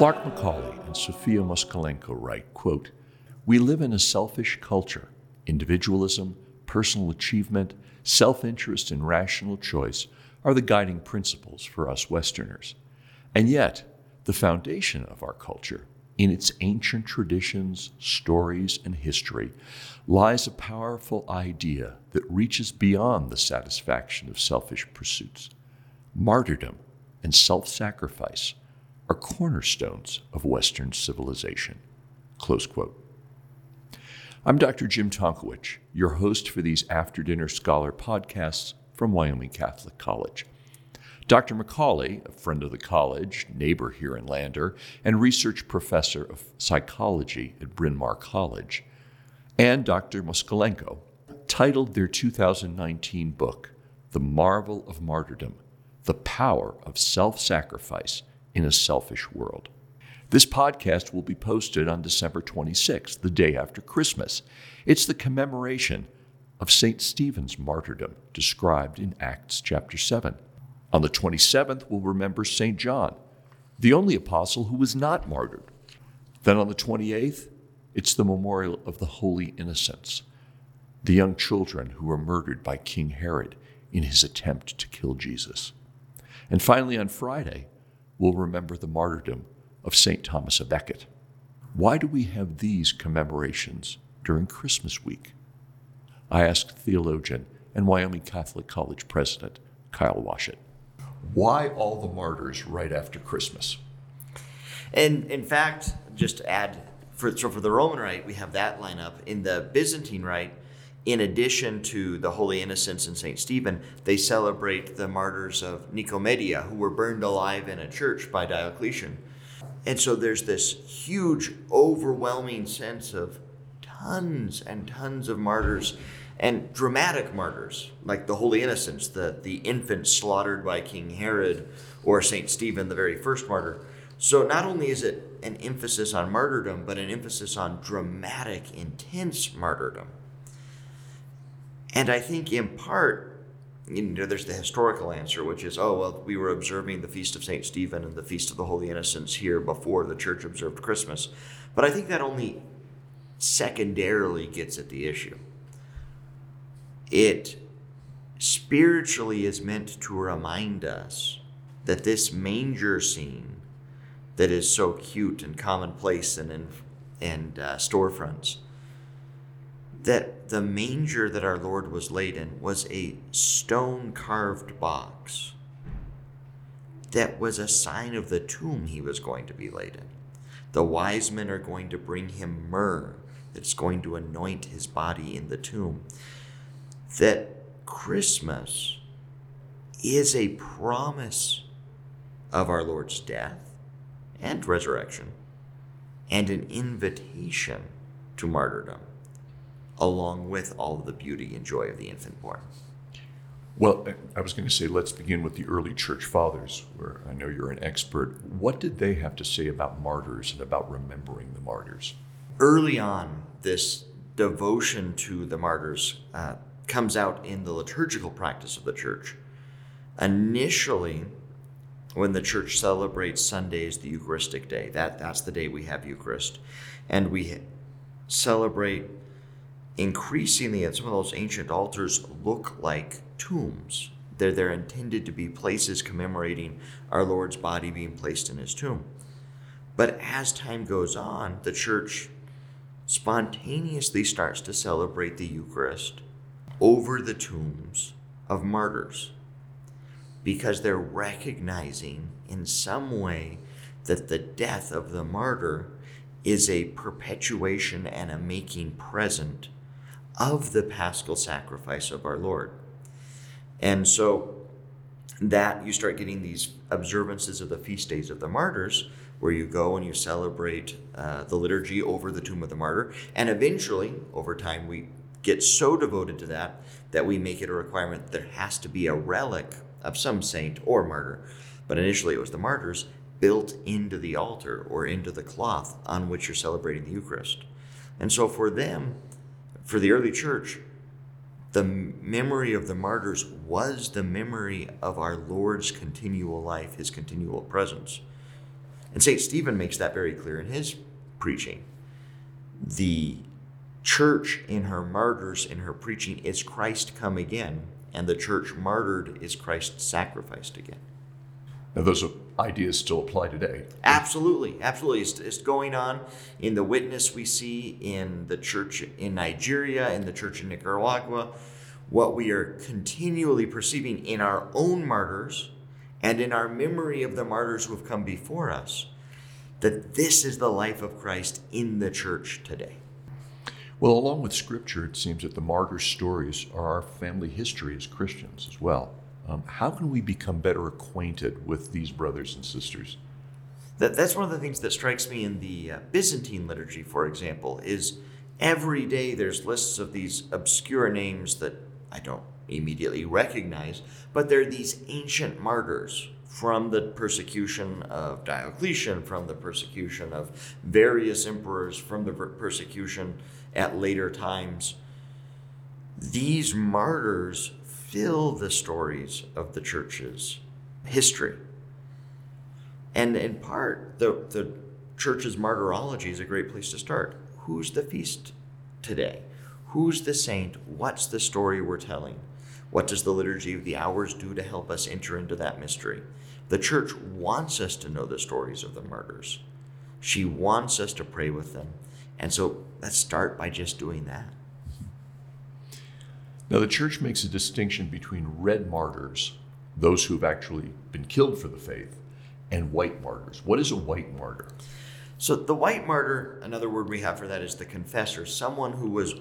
Clark McCauley and Sophia Moskalenko write, quote, We live in a selfish culture. Individualism, personal achievement, self interest, and rational choice are the guiding principles for us Westerners. And yet, the foundation of our culture, in its ancient traditions, stories, and history, lies a powerful idea that reaches beyond the satisfaction of selfish pursuits. Martyrdom and self sacrifice are cornerstones of Western civilization. Close quote. I'm Dr. Jim Tonkowich, your host for these After Dinner Scholar podcasts from Wyoming Catholic College. Dr. McCauley, a friend of the college, neighbor here in Lander, and research professor of psychology at Bryn Mawr College, and Dr. Moskalenko, titled their 2019 book, The Marvel of Martyrdom The Power of Self Sacrifice in a Selfish World. This podcast will be posted on December 26th, the day after Christmas. It's the commemoration of St. Stephen's martyrdom described in Acts chapter 7. On the 27th, we'll remember St. John, the only apostle who was not martyred. Then on the 28th, it's the memorial of the Holy Innocents, the young children who were murdered by King Herod in his attempt to kill Jesus. And finally, on Friday, we'll remember the martyrdom of St. Thomas a Becket. Why do we have these commemorations during Christmas week? I asked theologian and Wyoming Catholic College president Kyle Washut. Why all the martyrs right after Christmas? And in fact, just to add, for, so for the Roman Rite, we have that lineup. In the Byzantine Rite, in addition to the Holy Innocents and St. Stephen, they celebrate the martyrs of Nicomedia, who were burned alive in a church by Diocletian. And so there's this huge, overwhelming sense of tons and tons of martyrs and dramatic martyrs, like the Holy Innocents, the, the infant slaughtered by King Herod, or St. Stephen, the very first martyr. So not only is it an emphasis on martyrdom, but an emphasis on dramatic, intense martyrdom. And I think in part, you know, there's the historical answer, which is, oh, well, we were observing the Feast of St. Stephen and the Feast of the Holy Innocents here before the church observed Christmas. But I think that only secondarily gets at the issue. It spiritually is meant to remind us that this manger scene that is so cute and commonplace and in and uh, storefronts that the manger that our Lord was laid in was a stone carved box that was a sign of the tomb he was going to be laid in. The wise men are going to bring him myrrh that's going to anoint his body in the tomb. That Christmas is a promise of our Lord's death and resurrection and an invitation to martyrdom along with all of the beauty and joy of the infant born. Well, I was going to say, let's begin with the early church fathers, where I know you're an expert. What did they have to say about martyrs and about remembering the martyrs? Early on, this devotion to the martyrs uh, comes out in the liturgical practice of the church. Initially, when the church celebrates Sundays, the Eucharistic Day, that, that's the day we have Eucharist, and we celebrate increasingly at some of those ancient altars look like tombs. They're, they're intended to be places commemorating our Lord's body being placed in his tomb. But as time goes on, the church spontaneously starts to celebrate the Eucharist over the tombs of martyrs because they're recognizing in some way that the death of the martyr is a perpetuation and a making present of the paschal sacrifice of our Lord. And so that you start getting these observances of the feast days of the martyrs, where you go and you celebrate uh, the liturgy over the tomb of the martyr. And eventually, over time, we get so devoted to that that we make it a requirement that there has to be a relic of some saint or martyr. But initially, it was the martyrs built into the altar or into the cloth on which you're celebrating the Eucharist. And so for them, for the early church, the memory of the martyrs was the memory of our Lord's continual life, his continual presence. And St. Stephen makes that very clear in his preaching. The church in her martyrs, in her preaching, is Christ come again, and the church martyred is Christ sacrificed again. Now, those ideas still apply today. Absolutely, absolutely. It's, it's, going on in the witness we see in the church in Nigeria, in the church in Nicaragua, what we are continually perceiving in our own martyrs and in our memory of the martyrs who have come before us, that this is the life of Christ in the church today. Well, along with Scripture, it seems that the martyr stories are our family history as Christians as well. Um, how can we become better acquainted with these brothers and sisters? That, that's one of the things that strikes me in the uh, Byzantine liturgy, for example, is every day there's lists of these obscure names that I don't immediately recognize, but they're these ancient martyrs from the persecution of Diocletian, from the persecution of various emperors, from the persecution at later times. These martyrs fill the stories of the church's history. And in part, the, the church's martyrology is a great place to start. Who's the feast today? Who's the saint? What's the story we're telling? What does the Liturgy of the Hours do to help us enter into that mystery? The church wants us to know the stories of the martyrs. She wants us to pray with them. And so let's start by just doing that. Now, the church makes a distinction between red martyrs, those who have actually been killed for the faith, and white martyrs. What is a white martyr? So, the white martyr, another word we have for that is the confessor, someone who was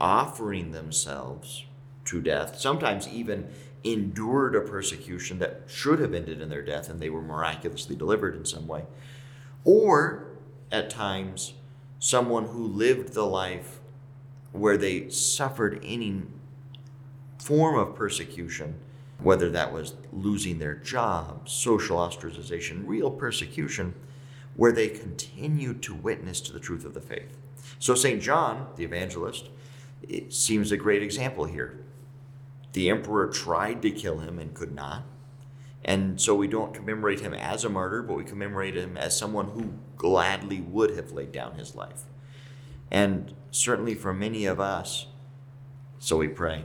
offering themselves to death, sometimes even endured a persecution that should have ended in their death and they were miraculously delivered in some way. Or at times, someone who lived the life where they suffered any form of persecution, whether that was losing their job, social ostracization, real persecution, where they continued to witness to the truth of the faith. So, St. John, the evangelist, it seems a great example here. The emperor tried to kill him and could not. And so we don't commemorate him as a martyr, but we commemorate him as someone who gladly would have laid down his life. And certainly for many of us, so we pray,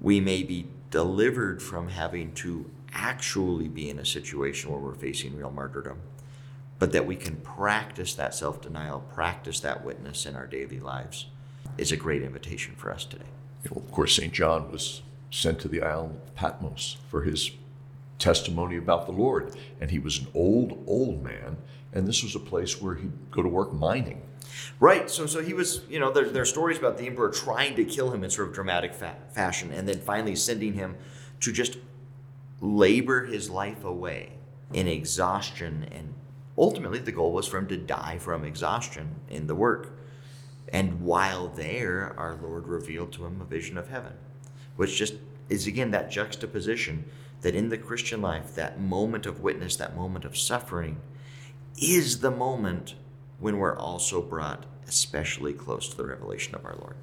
we may be delivered from having to actually be in a situation where we're facing real martyrdom, but that we can practice that self denial, practice that witness in our daily lives is a great invitation for us today. Well, of course, St. John was sent to the Isle of Patmos for his testimony about the Lord. And he was an old, old man, and this was a place where he'd go to work mining. Right. So, so he was, you know, there, there are stories about the emperor trying to kill him in sort of dramatic fa- fashion and then finally sending him to just labor his life away in exhaustion. And ultimately, the goal was for him to die from exhaustion in the work. And while there, our Lord revealed to him a vision of heaven, which just is again that juxtaposition that in the Christian life, that moment of witness, that moment of suffering, is the moment when we're also brought especially close to the revelation of our Lord.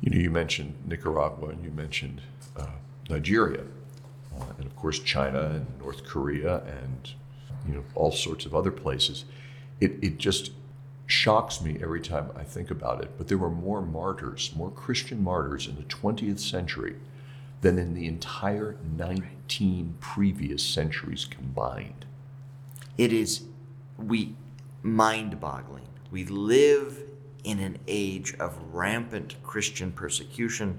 You know, you mentioned Nicaragua and you mentioned uh, Nigeria, uh, and of course China and North Korea and you know all sorts of other places. It it just shocks me every time I think about it. But there were more martyrs, more Christian martyrs in the 20th century than in the entire 19 previous centuries combined. It is we mind-boggling. We live in an age of rampant Christian persecution,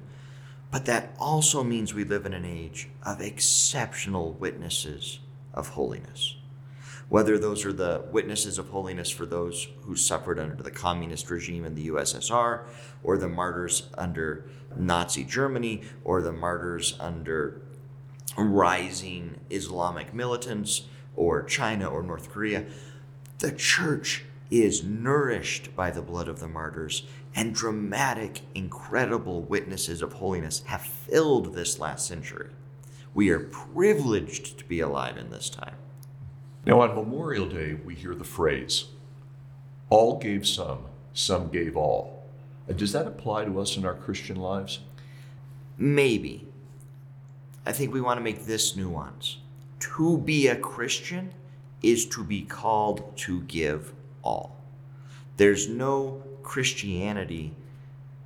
but that also means we live in an age of exceptional witnesses of holiness. Whether those are the witnesses of holiness for those who suffered under the communist regime in the USSR, or the martyrs under Nazi Germany, or the martyrs under rising Islamic militants, or China or North Korea, the church is nourished by the blood of the martyrs, and dramatic, incredible witnesses of holiness have filled this last century. We are privileged to be alive in this time. Now, on Memorial Day, we hear the phrase, all gave some, some gave all. Does that apply to us in our Christian lives? Maybe. I think we want to make this nuance. To be a Christian is to be called to give all. There's no Christianity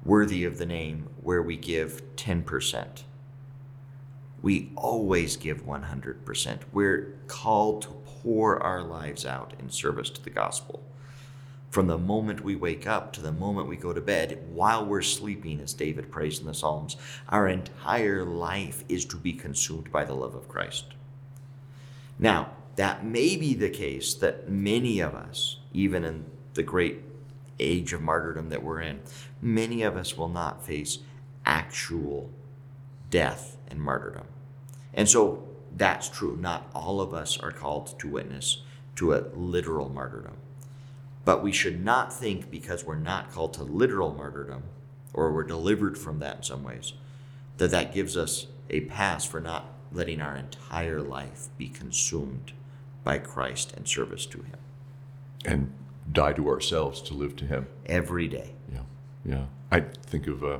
worthy of the name where we give 10%. We always give 100%. We're called to pour our lives out in service to the gospel. From the moment we wake up to the moment we go to bed, while we're sleeping, as David prays in the Psalms, our entire life is to be consumed by the love of Christ. Now, that may be the case that many of us, even in the great age of martyrdom that we're in, many of us will not face actual death and martyrdom. And so that's true. Not all of us are called to witness to a literal martyrdom. But we should not think because we're not called to literal martyrdom, or we're delivered from that in some ways, that that gives us a pass for not letting our entire life be consumed by Christ and service to Him. And die to ourselves to live to Him. Every day. Yeah, yeah. I think of uh,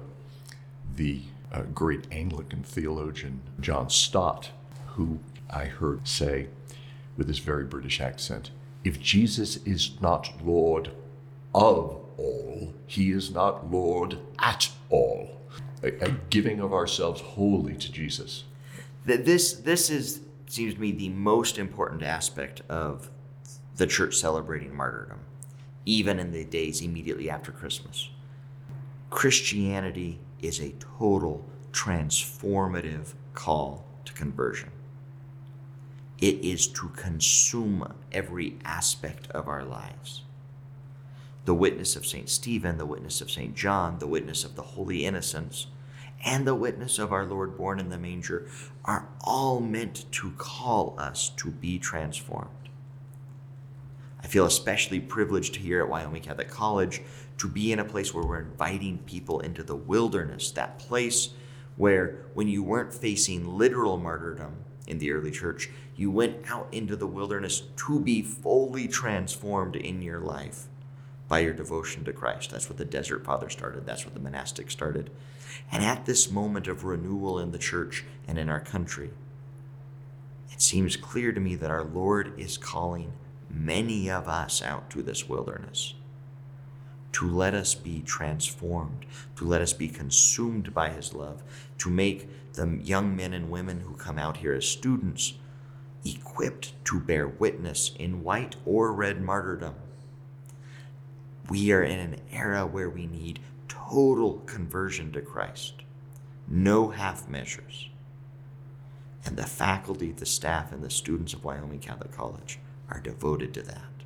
the uh, great Anglican theologian John Stott, who I heard say with his very British accent if Jesus is not Lord of all, he is not Lord at all. A, a giving of ourselves wholly to Jesus. This, this is, seems to me, the most important aspect of the church celebrating martyrdom, even in the days immediately after Christmas. Christianity is a total transformative call to conversion. It is to consume every aspect of our lives. The witness of St. Stephen, the witness of St. John, the witness of the holy innocents, and the witness of our Lord born in the manger are all meant to call us to be transformed. I feel especially privileged here at Wyoming Catholic College to be in a place where we're inviting people into the wilderness, that place where when you weren't facing literal martyrdom in the early church, you went out into the wilderness to be fully transformed in your life by your devotion to Christ. That's what the Desert Father started, that's what the monastic started. And at this moment of renewal in the church and in our country, it seems clear to me that our Lord is calling many of us out to this wilderness to let us be transformed, to let us be consumed by His love, to make the young men and women who come out here as students equipped to bear witness in white or red martyrdom. We are in an era where we need total conversion to Christ, no half measures. And the faculty, the staff, and the students of Wyoming Catholic College are devoted to that.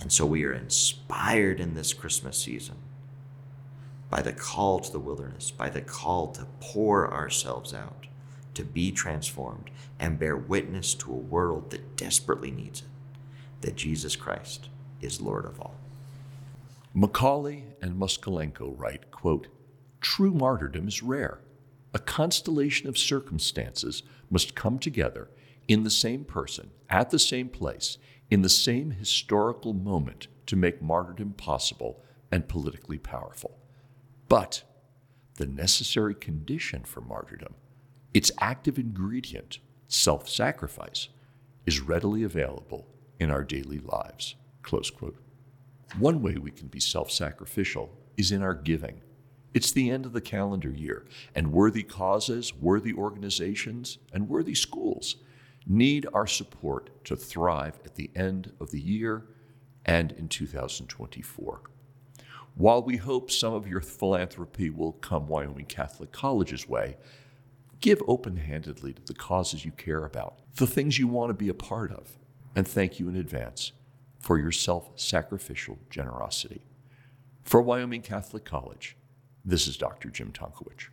And so we are inspired in this Christmas season by the call to the wilderness, by the call to pour ourselves out, to be transformed, and bear witness to a world that desperately needs it that Jesus Christ is Lord of all. McCauley and Moskalenko write, quote, True martyrdom is rare. A constellation of circumstances must come together in the same person, at the same place, in the same historical moment to make martyrdom possible and politically powerful. But the necessary condition for martyrdom, its active ingredient, self sacrifice, is readily available in our daily lives. Close quote. One way we can be self sacrificial is in our giving. It's the end of the calendar year, and worthy causes, worthy organizations, and worthy schools need our support to thrive at the end of the year and in 2024. While we hope some of your philanthropy will come Wyoming Catholic College's way, give open handedly to the causes you care about, the things you want to be a part of, and thank you in advance for your self sacrificial generosity. For Wyoming Catholic College, this is Dr. Jim Tonkowich.